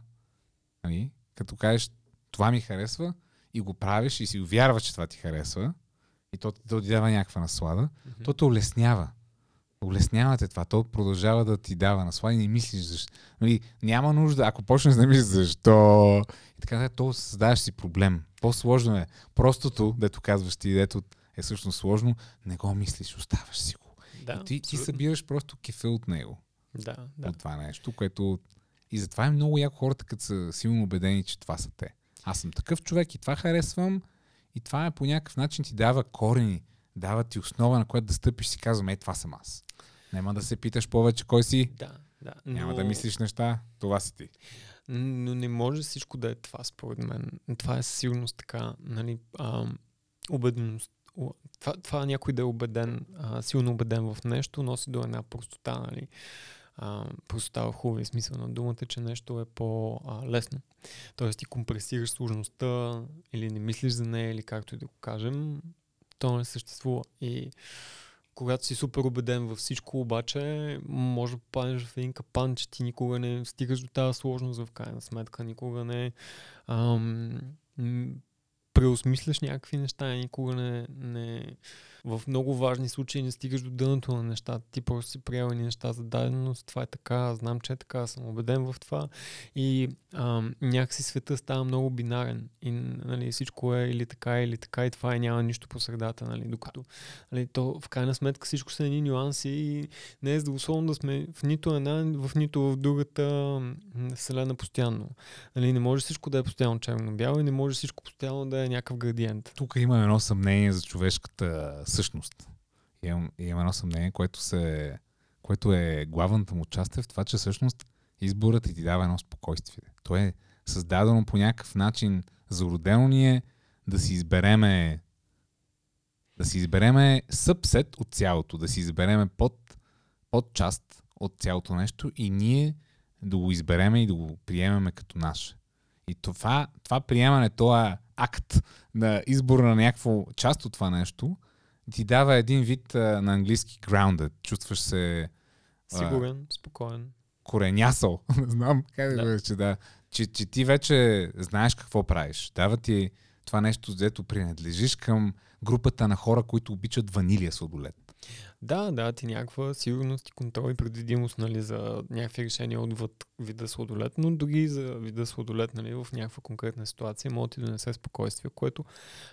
нали, като кажеш, това ми харесва и го правиш и си увярваш, че това ти харесва и то ти дава някаква наслада, Мгм. то те улеснява. Улеснявате това. То продължава да ти дава наслада и не мислиш защо. Нали, няма нужда, ако почнеш да мислиш защо и така, то създаваш си проблем. По-сложно е. Простото, дето казваш ти, дето е всъщност сложно, не го мислиш, оставаш си го. Да, И ти, ти събираш просто кефе от него, да. да. от това нещо, което... И затова е много яко хората, като са силно убедени, че това са те. Аз съм такъв човек и това харесвам и това е по някакъв начин ти дава корени, дава ти основа, на която да стъпиш и си казвам, е, това съм аз. Няма да се питаш повече кой си, Да, да. няма но- да мислиш неща, това си ти. Но не може всичко да е това, според мен. Това е сигурност така, нали, а, убеденост. Това, това някой да е убеден, а, силно убеден в нещо, носи до една простота, нали. А, простота в хубавия смисъл на думата, че нещо е по-лесно. Тоест ти компресираш сложността или не мислиш за нея, или както и да го кажем, то не съществува. И когато си супер убеден във всичко, обаче може да попаднеш в един капан, че ти никога не стигаш до тази сложност в крайна сметка, никога не ам, преосмисляш някакви неща, никога не, не в много важни случаи не стигаш до дъното на нещата. Ти просто си едни неща за даденост, това е така, знам, че е така, съм убеден в това. И ам, някакси света става много бинарен. И нали, всичко е или така, или така. И това е няма нищо по средата, нали, докато нали, то в крайна сметка всичко са едни нюанси. И не е здравословно да сме в нито една, в нито в другата вселена постоянно. Нали, не може всичко да е постоянно черно-бяло и не може всичко постоянно да е някакъв градиент. Тук има едно съмнение за човешката същност. Имам, имам едно съмнение, което, се, което е главната му част е в това, че всъщност изборът ти дава едно спокойствие. То е създадено по някакъв начин, зародено ни е да си избереме да си избереме събсет от цялото, да си избереме под, под част от цялото нещо и ние да го избереме и да го приемеме като наше. И това, това приемане, това акт на избор на някаква част от това нещо, ти дава един вид а, на английски grounded. Чувстваш се а, Сигурен, спокоен. коренясал. Не знам как да, го кажа, да. Че, че ти вече знаеш какво правиш. Дава ти това нещо, дето принадлежиш към групата на хора, които обичат ванилия сладолет. Да, да, ти някаква сигурност и контрол и предвидимост нали, за някакви решения отвъд вида сладолет, но дори за вида сладолет нали, в някаква конкретна ситуация може да ти донесе спокойствие, което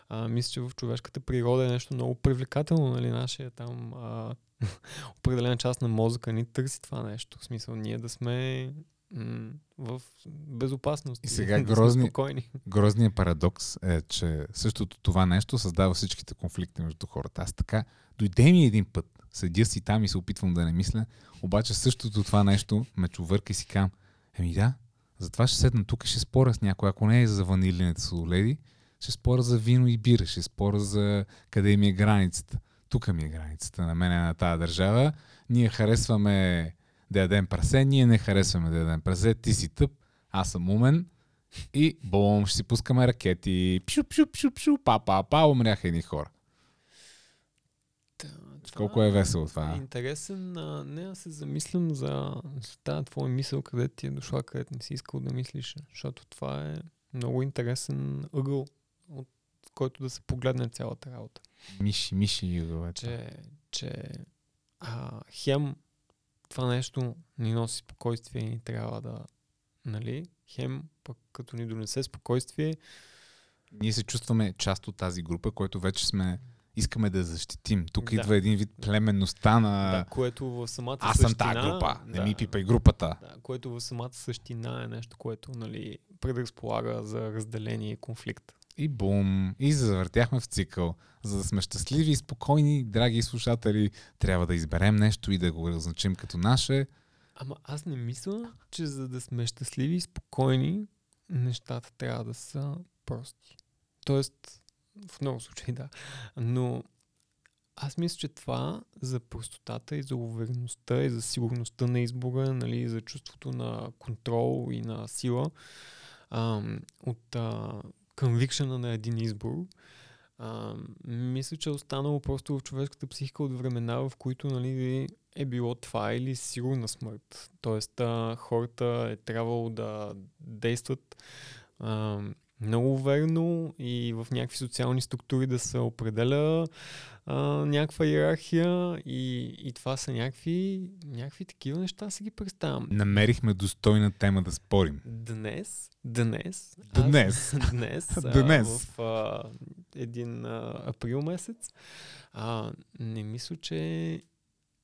а, мисля, че в човешката природа е нещо много привлекателно. Нали, нашия там а, определена част на мозъка ни търси това нещо. В смисъл ние да сме м- в безопасност. И сега да грозни- спокойни. Грозният парадокс е, че същото това нещо създава всичките конфликти между хората. Аз така, дойде ми един път, седя си там и се опитвам да не мисля, обаче същото това нещо ме чувърка и си кам, еми да, затова ще седна тук и ще спора с някой, ако не е за ванилините сладоледи, ще спора за вино и бира, ще спора за къде ми е границата. Тук ми е границата на мене на тази държава. Ние харесваме да ядем прасе, ние не харесваме да ядем прасе, ти си тъп, аз съм умен, и бом, ще си пускаме ракети. Пшу, пшу, пшу, пшу, па, па, па, умряха едни хора. Колко е весело това. а? Интересен, а, не, аз се замислям за за тази твоя мисъл, къде ти е дошла, където не си искал да мислиш, защото това е много интересен ъгъл, от който да се погледне цялата работа. Миши, миши югове. че, че а, хем това нещо ни носи спокойствие и ни трябва да, нали, хем пък като ни донесе спокойствие, Ние се чувстваме част от тази група, който вече сме искаме да защитим. Тук Да. идва един вид племенността на да, което в самата аз съм същина... тази група, не да, ми пипай групата. Да, което в самата същина е нещо, което нали, предразполага за разделение и конфликт. И бум, и завъртяхме в цикъл. За да сме щастливи и спокойни, драги слушатели, трябва да изберем нещо и да го разначим като наше. Ама аз не мисля, че за да сме щастливи и спокойни, нещата трябва да са прости. Тоест, в много случаи да. Но аз мисля, че това за простотата и за увереността и за сигурността на избора, нали, за чувството на контрол и на сила ам, от а, конвикшена на един избор, а, мисля, че е останало просто в човешката психика от времена, в които нали, е било това или сигурна смърт. Тоест, а, хората е трябвало да действат а, много уверено и в някакви социални структури да се определя а, някаква иерархия и, и това са някакви, някакви такива неща, си ги представям. Намерихме достойна тема да спорим. Днес, днес, Днес. аз, днес, Днес. А, в а, един а, април месец, а, не мисля, че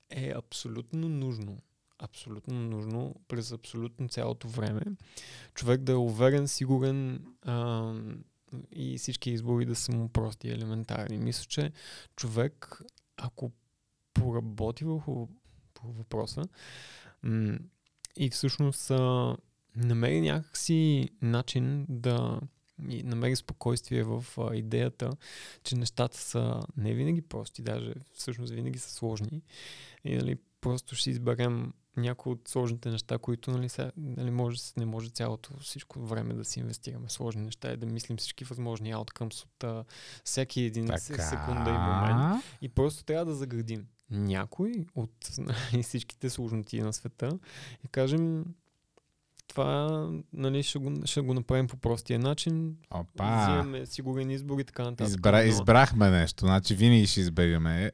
е абсолютно нужно, абсолютно нужно през абсолютно цялото време човек да е уверен, сигурен а, и всички избори да са му прости и елементарни. Мисля, че човек, ако поработи върху по въпроса м- и всъщност а, намери някакси начин да и намери спокойствие в а, идеята, че нещата са не винаги прости, даже всъщност винаги са сложни. И нали, просто ще изберем някои от сложните неща, които нали, сега, нали, може, не може цялото всичко време да си инвестираме сложни неща и да мислим всички възможни outcomes от а, всеки един Така. секунда и момент. И просто трябва да заградим някой от нали, всичките сложности на света и кажем това нали, ще, го, ще го направим по простия начин. Опа. Взимаме сигурен избор и така нататък. Избра, избрахме нещо. Значи винаги ще изберем.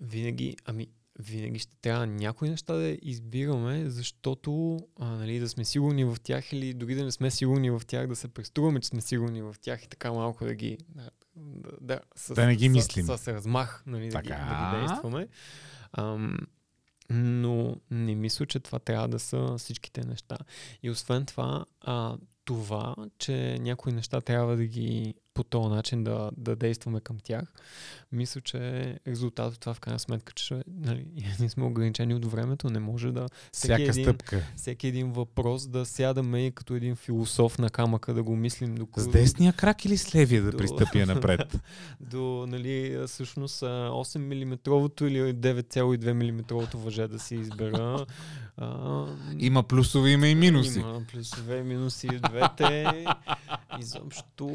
Винаги, ами, винаги ще трябва някои неща да избираме, защото а, нали, да сме сигурни в тях или дори да не сме сигурни в тях, да се преструваме, че сме сигурни в тях и така малко да ги да, да, да, с, Да не ги с, мислим. С, с размах нали, да, ги, да Така. ги действаме. Ам, но не мисля, че това трябва да са всичките неща. И освен това, а, това, че някои неща трябва да ги по този начин да, да действаме към тях, мисля, че резултат от това в крайна сметка, че нали, ние сме ограничени от времето, не може да Всяка един, стъпка. всеки един въпрос да сядаме и като един философ на камъка да го мислим до С десния крак или с левия да До- пристъпя напред? до нали, всъщност а, 8 мм или 9,2 мм въже да си избера. А, Има плюсове, има и минуси. Има плюсове и минуси в двете. Изобщо.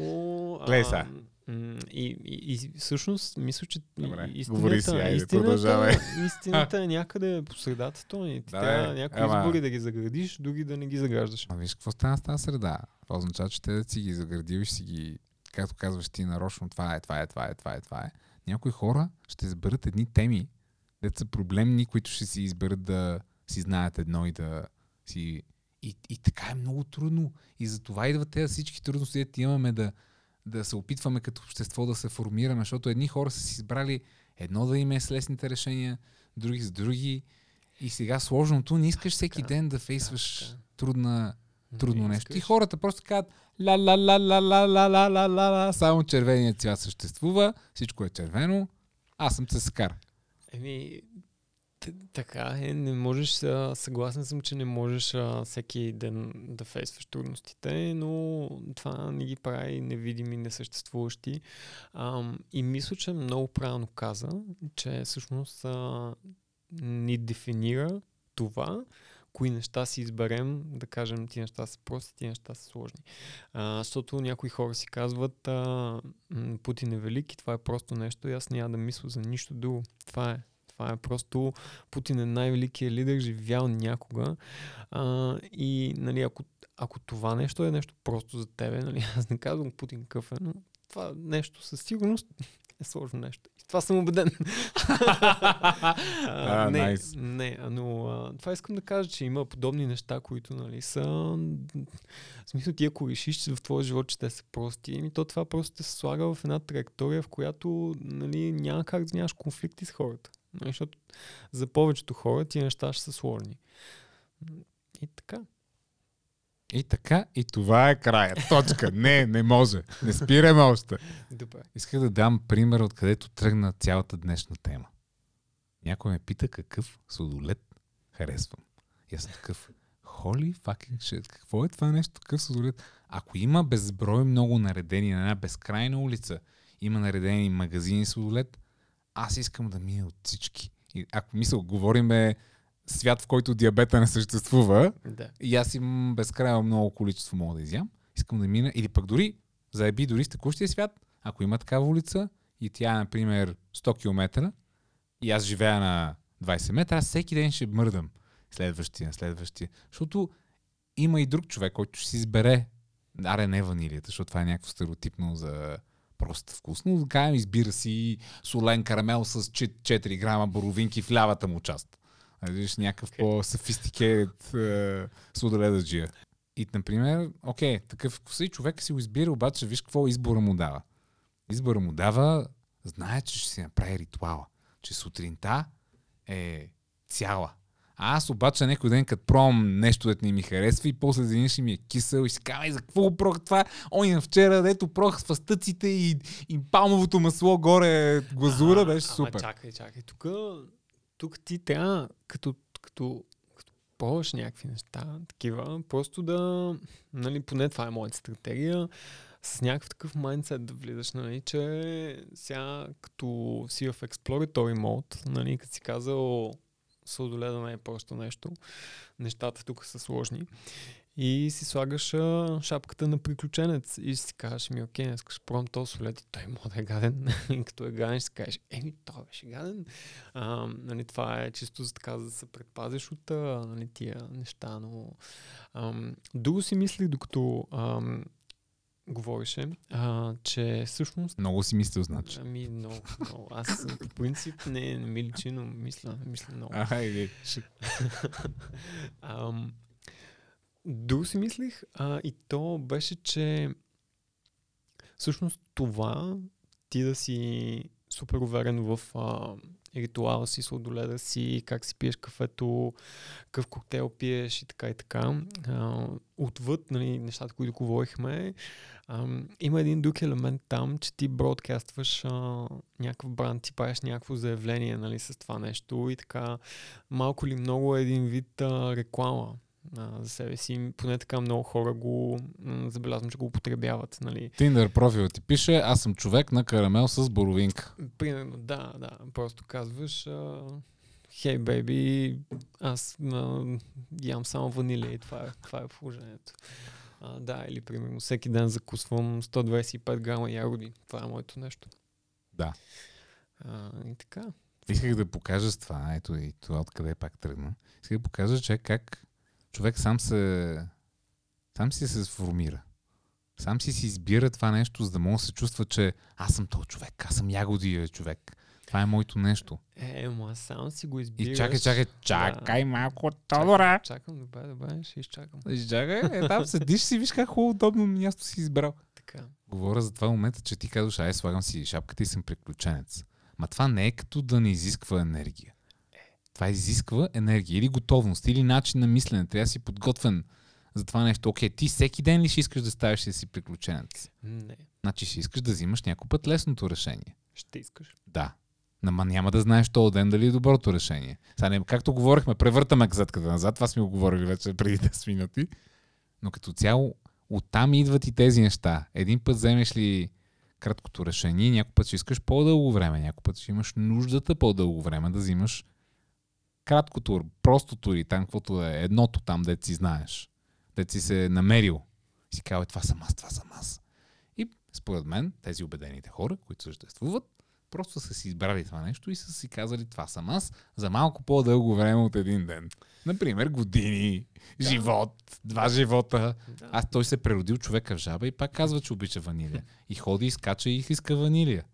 Гледай а, сега. м, И, и, и всъщност мисля, че Добре, истината, говори си, айде, истината, продължавай. истината е някъде по средата, Тони. Ти Да, бе, някои ама- избори да ги заградиш, други да не ги заграждаш. А виж какво стана с тази среда. Това означава, че те да си ги заградил и си ги, както казваш ти нарочно, това е, това е, това е, това е, това е. Някои хора ще изберат едни теми, дето са проблемни, които ще си изберат да си знаят едно и да си... И, и така е много трудно. И за това идват тези всички трудности, дето имаме да, да се опитваме като общество да се формираме, защото едни хора са си избрали едно да им е с лесните решения, други с други. И сега сложното, не искаш всеки Така, ден да фейсваш така. трудна, трудно Не нещо. И хората просто казват ла ла ла ла ла ла ла ла ла ла само червеният цвят съществува, всичко е червено, аз съм цескар. Еми, така е, не можеш, съгласен съм, че не можеш всеки ден да фейсваш трудностите, но това не ги прави невидими, несъществуващи. И мисля, че много правилно каза, че всъщност ни дефинира това, кои неща си изберем, да кажем, ти неща са прости, ти неща са сложни. А, защото някои хора си казват, а, Путин е велик и това е просто нещо и аз няма да мисля за нищо друго. Това е. Това е просто Путин е най-великият лидер, живял някога. А, и нали, ако, ако това нещо е нещо просто за тебе, нали, аз не казвам Путин какъв е, но това нещо със сигурност е сложно нещо. И това съм убеден. А, не, nice. не, но а, това искам да кажа, че има подобни неща, които нали, са... В смисъл ти ако решиш че в твоя живот, че те са прости, ами то това просто те се слага в една траектория, в която нали, няма как да нямаш конфликти с хората. Нали, защото за повечето хора тия неща ще са сложни. И така. И така, и това е края. Точка. Не, не може. Не спираме още. Добре. Исках да дам пример, откъдето тръгна цялата днешна тема. Някой ме пита какъв сладолет харесвам. И аз съм такъв, holy fucking shit, какво е това нещо, такъв сладолет? Ако има безброй много наредени на една безкрайна улица, има наредени магазини сладолет, аз искам да мина от всички. И ако мисъл, говориме свят, в който диабета не съществува, Да. и аз имам безкрайно много количество мога да изям, искам да мина, или пък дори, заеби дори в текущия свят, ако има такава улица и тя е, например, 100 км и аз живея на 20 метра, аз всеки ден ще мърдам следващия, следващия. Защото има и друг човек, който ще си избере, аре не ванилията, защото това е някакво стереотипно за просто вкусно. Да кажем, избира си солен карамел с 4 грама боровинки в лявата му част. А видиш някакъв Окей. okay. по-софистикейт е, сладоледаджия. И, например, окей, такъв вкус и човек си го избира, обаче виж какво избора му дава. Избора му дава, знае, че ще си направи ритуала. Че сутринта е цяла. А аз обаче някой ден, като пробвам нещо, дето не ми харесва и после един ще ми е кисел и си казвам, за какво го прох това? Ой, на вчера, дето прох с фастъците и, и палмовото масло горе, глазура, А, беше ама супер. чакай, чакай. Тук, тук ти трябва, като, като, като пробваш някакви неща, такива, просто да, нали, поне това е моята стратегия, с някакъв такъв майндсет да влизаш, нали, че сега като си в exploratory mode, нали, като си казал сладоледа не е просто нещо, нещата тук са сложни, и си слагаш а, шапката на приключенец и си кажеш ми, окей, днес ще пробвам този солет и той може да е гаден. и като е гаден, ще кажеш, еми, той беше гаден. А, нали, това е чисто за така, за да се предпазиш от нали, тия неща, но ам, друго си мислих, докато ам, говореше, а, че всъщност Много си мислил, значи. Ами, много, много. Аз по принцип не, не ми личи, но мисля, мисля много. Айде. Ам, друго си мислих а, и то беше, че всъщност това ти да си супер уверен в а, ритуала си, сладоледа си, как си пиеш кафето, какъв коктейл пиеш и така и така. А, отвъд нали, нещата, които говорихме, ам, има един друг елемент там, че ти бродкастваш а, някакъв бранд, ти правиш някакво заявление нали, с това нещо и така малко ли много е един вид а, реклама а, за себе си. Поне така много хора го м, забелязвам, че го употребяват. Нали. Тиндър профил ти пише, аз съм човек на карамел с боровинка. Примерно, да, да. Просто казваш, хей, бейби, аз а, ям само ванилия и това е, това е положението. А, да, или примерно всеки ден закусвам 125 грама ягоди. Това е моето нещо. Да. А, и така. Исках да покажа с това, ето и това откъде пак тръгна. Исках да покажа, че как човек сам се сам си се сформира. Сам си си избира това нещо, за да може да се чувства, че аз съм този човек, аз съм ягодия човек. Това е моето нещо. Е, ма сам си го избираш. И чакай, чакай, чакай Да. малко, Тодора. Чакам, добре, добре, ще изчакам. Чакай, е, там седиш си, виж как хубаво удобно място си избрал. Така. Говоря за това момента, че ти казваш, ай, слагам си шапката и съм приключенец. Ма това не е като да не изисква енергия. Това изисква енергия или готовност, или начин на мислене. Трябва да си подготвен за това нещо. Окей, ти всеки ден ли ще искаш да ставиш да си приключенец? Не, Значи ще искаш да взимаш някой път лесното решение. ще искаш. Да. Ама няма да знаеш този ден дали е доброто решение. Сега, не, както говорихме, превъртаме газетката назад, това сме го говорили вече преди 10 минути. Но като цяло, оттам идват и тези неща. Един път вземеш ли краткото решение, някой път ще искаш по-дълго време, някой път ще имаш нуждата по-дълго време да взимаш краткото, простото или там, каквото е едното там, дет си знаеш. Дет си се намерил. И си казва, това съм аз, това съм аз. И според мен, тези убедените хора, които съществуват, просто са си избрали това нещо и са си казали, това съм аз, за малко по-дълго време от един ден. Например, години, Да. живот, два живота. Да. Аз той се е преродил човека в жаба и пак казва, че обича ванилия. И ходи, и скача и иска ванилия.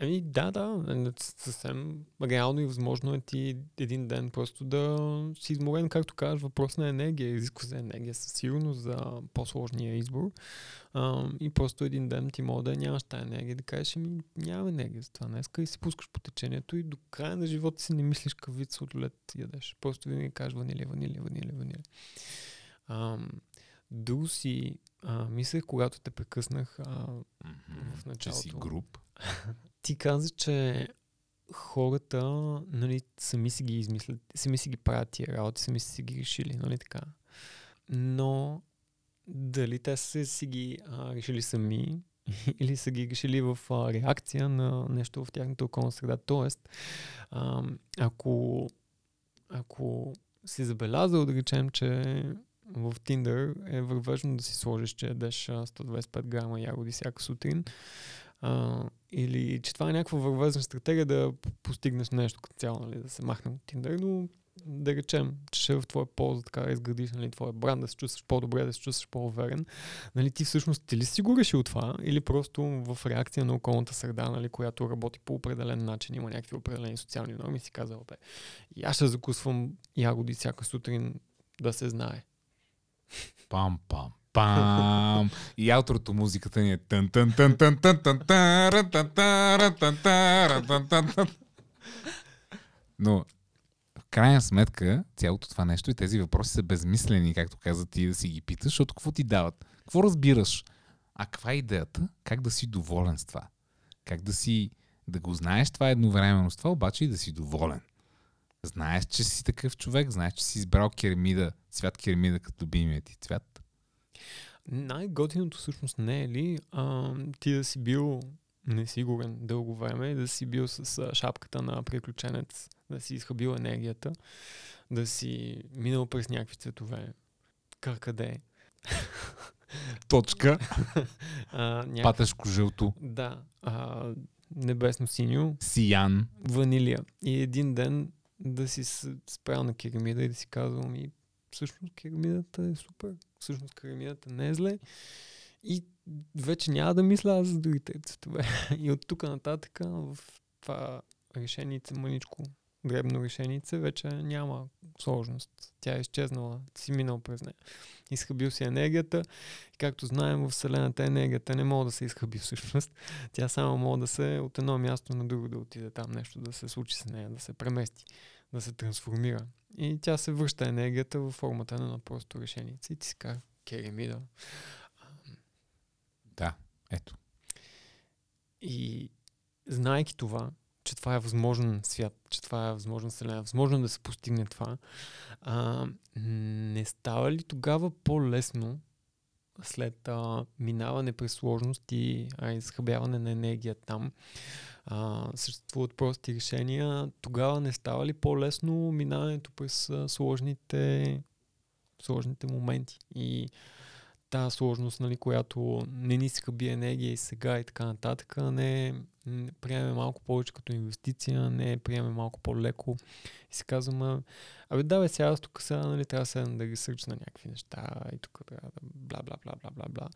Еми, да, да. е, Съвсем реално и възможно е ти един ден просто да си изморен, както казваш, въпрос на енергия. Изисква се енергия със сигурност за по-сложния избор. А, и просто един ден ти може да нямаш тази енергия, да кажеш, ми нямам енергия за това днеска и се пускаш по течението и до края на живота си не мислиш какъв вид сладолет ядеш. Просто винаги кажеш ванилия, ванилия, ванилия, ванилия. А, друго си а, мислех, когато те прекъснах а, в Че си началото. груп. Ти каза, че хората нали, сами си ги измислят, сами си ги правят тия работи, сами си ги решили, нали така? Но дали те са си ги а, решили сами или са ги решили в а, реакция на нещо в тяхната околна среда. Тоест, а, ако, ако си забелязал, да речем, че в Tinder е вървежно да си сложиш, че ядеш а, 125 грама ягоди всяка сутрин, а, или че това е някаква вървезна стратегия да постигнеш нещо като цяло, нали, да се махне от Tinder, но да речем, че ще е в твоя полза така да изградиш нали, твоя бранд, да се чувстваш по-добре, да се чувстваш по-уверен. Нали, ти всъщност ти ли си го решил това или просто в реакция на околната среда, нали, която работи по определен начин, има някакви определени социални норми, си казал, бе, и аз ще закусвам ягоди всяка сутрин да се знае. Пам, пам. И аутрото музиката ни е тън тън тън тън тън тън тън тън тън тън тън. Но в крайна сметка цялото това нещо и тези въпроси са безмислени, както каза ти да си ги питаш, защото какво ти дават? Какво разбираш? А каква е идеята? Как да си доволен с това? Как да си, да го знаеш това едновременно с това, обаче и да си доволен. Знаеш, че си такъв човек, знаеш, че си избрал керамида, цвят керамида като любимия ти цвят. Най-готиното всъщност не е ли а, ти да си бил несигурен дълго време да си бил с а, шапката на приключенец, да си изхабил енергията, да си минал през някакви цветове. Каркаде. Точка. А, няк... Патешко жълто. Да. А, небесно-синьо, Сиян. ванилия. И един ден да си спрял на керамида и да си казвал ми, всъщност керамидата е супер, всъщност керамидата не е зле. И вече няма да мисля аз за другите цветове. И от тук нататък в това решенице, мъничко дребно решенице, вече няма сложност. Тя е изчезнала, си минал през нея. Изхабил си енергията. Както знаем, в Вселената енергията не може да се изхаби всъщност. Тя само може да се от едно място на друго да отиде там нещо, да се случи с нея, да се премести, да се трансформира. И тя се връща енергията в формата на просто решенице. И ти си казва, керамида. Да, ето. И знайки това, че това е възможен свят, че това е възможна вселена, възможно да се постигне това, а, не става ли тогава по-лесно след а, минаване през сложности, а изхъбяване на енергия там, а, съществуват прости решения, тогава не става ли по-лесно минаването през а, сложните, сложните моменти? И тази сложност, нали, която не ни се хаби енергия и сега и така нататък, не приеме малко повече като инвестиция, не приеме малко по-леко и се казваме, абе да бе, сега аз тук сега нали, трябва седна да ги сърчна някакви неща и тук трябва да бла бла бла бла бла бла.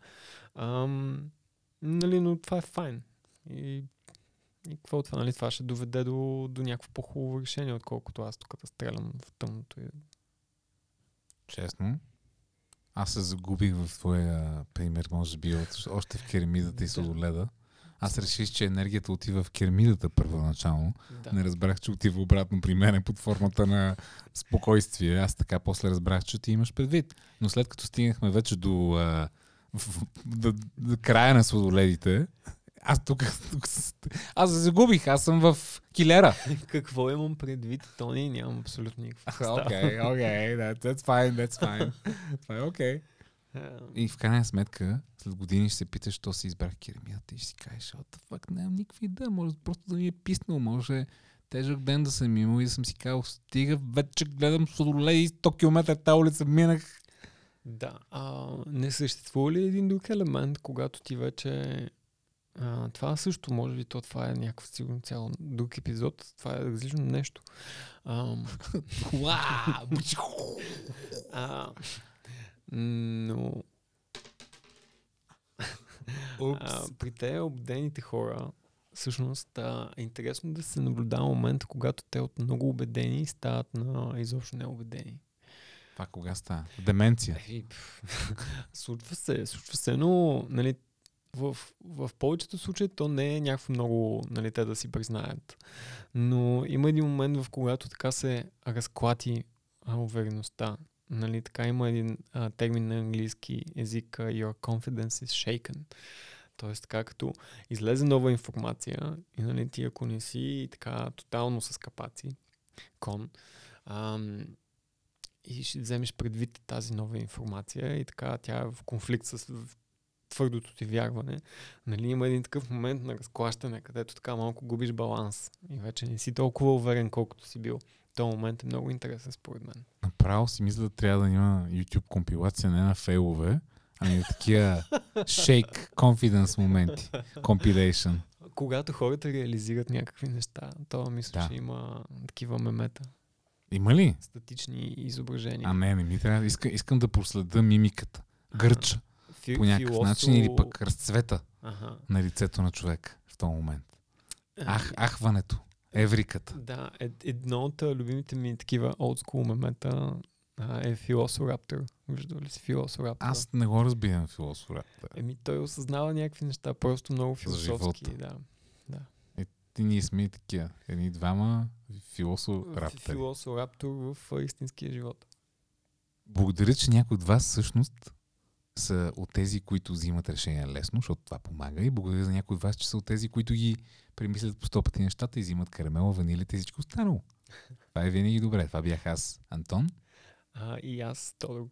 Нали, но това е файн. И, и какво от това? Нали, това ще доведе до, до някакво по-хубаво решение, отколкото аз тук да стрелям в тъмното. И... Честно. Аз се загубих в твоя пример, може би, от, още в керамидата и Да. сладоледа. Аз реших, че енергията отива в керамидата първоначално. Да. Не разбрах, че отива обратно при мен под формата на спокойствие. Аз така после разбрах, че ти имаш предвид. Но след като стигнахме вече до, а, в, до, до края на сладоледите, аз тук, аз се загубих, аз съм в килера. Какво имам предвид, Тони? Нямам абсолютно представа. Окей, окей, that- that's fine, that's fine. Това е окей. Ам, И в крайна сметка, след години ще се питаш, що си избрах керамията и ще си кажеш, what the fuck, нямам никаква идея, може просто да ми е писнал, може тежък ден да съм имал и да съм си казал, стига, вече гледам сладоледи, 100 км тази улица минах. Да. А, не съществува ли един друг елемент, когато ти вече... А, това също, може би, то това е някакъв сигурно цял друг епизод. Това е различно нещо. Ам, а, но а, при те обдените хора всъщност а, е интересно да се наблюдава момента, когато те от много убедени стават на изобщо неубедени. Това кога става? Деменция. Е, случва се, случва се, но нали, в, в повечето случаи то не е някакво много, нали, те да си признаят. Но има един момент, в когато така се разклати а, увереността. Нали, така има един а, термин на английски език, your confidence is shaken. Тоест, така като излезе нова информация и нали, ти ако не си така тотално с капаци, кон, ам, и ще вземеш предвид тази нова информация и така тя е в конфликт с твърдото ти вярване, нали, има един такъв момент на разклащане, където така малко губиш баланс и вече не си толкова уверен, колкото си бил. Този момент е много интересен според мен. Направо си мисля да трябва да има YouTube компилация не на фейлове, ами на такива shake confidence моменти. Compilation. Когато хората реализират някакви неща, то мисля, Да. че има такива мемета. Има ли? Статични изображения. А не, не ми трябва. Иска, искам да проследа мимиката. Гърча. Фи- По някакъв филосо- начин или пък разцвета Ага. на лицето на човек в този момент. Ами, Ах, ахването. Евриката. Да, ед, едно от любимите ми такива олдскул мемета а, е Филосораптор. Виждал ли си Филосораптор? Аз не го разбирам философа. Еми, той осъзнава някакви неща, просто много философски. живота. Да. Ти ние сме и такива. Едни двама философ-раптери. Филосораптор в истинския живот. Благодаря, че някои от вас всъщност са от тези, които взимат решения лесно, защото това помага. И благодаря за някои от вас, че са от тези, които ги премислят по сто пъти нещата и взимат карамела, ванилите и всичко останало. Това е винаги добре. Това бях аз, Антон. А, и аз, Тодор.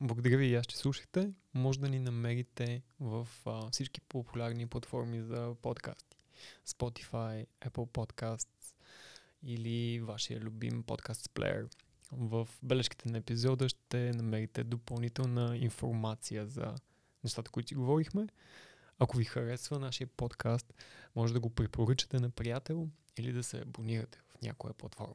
Благодаря ви и аз, че слушахте. Може да ни намерите в а, всички популярни платформи за подкасти. Spotify, Apple Podcasts или вашия любим подкаст плеер. В бележките на епизода ще намерите допълнителна информация за нещата, които си говорихме. Ако ви харесва нашия подкаст, може да го препоръчате на приятел или да се абонирате в някоя платформа.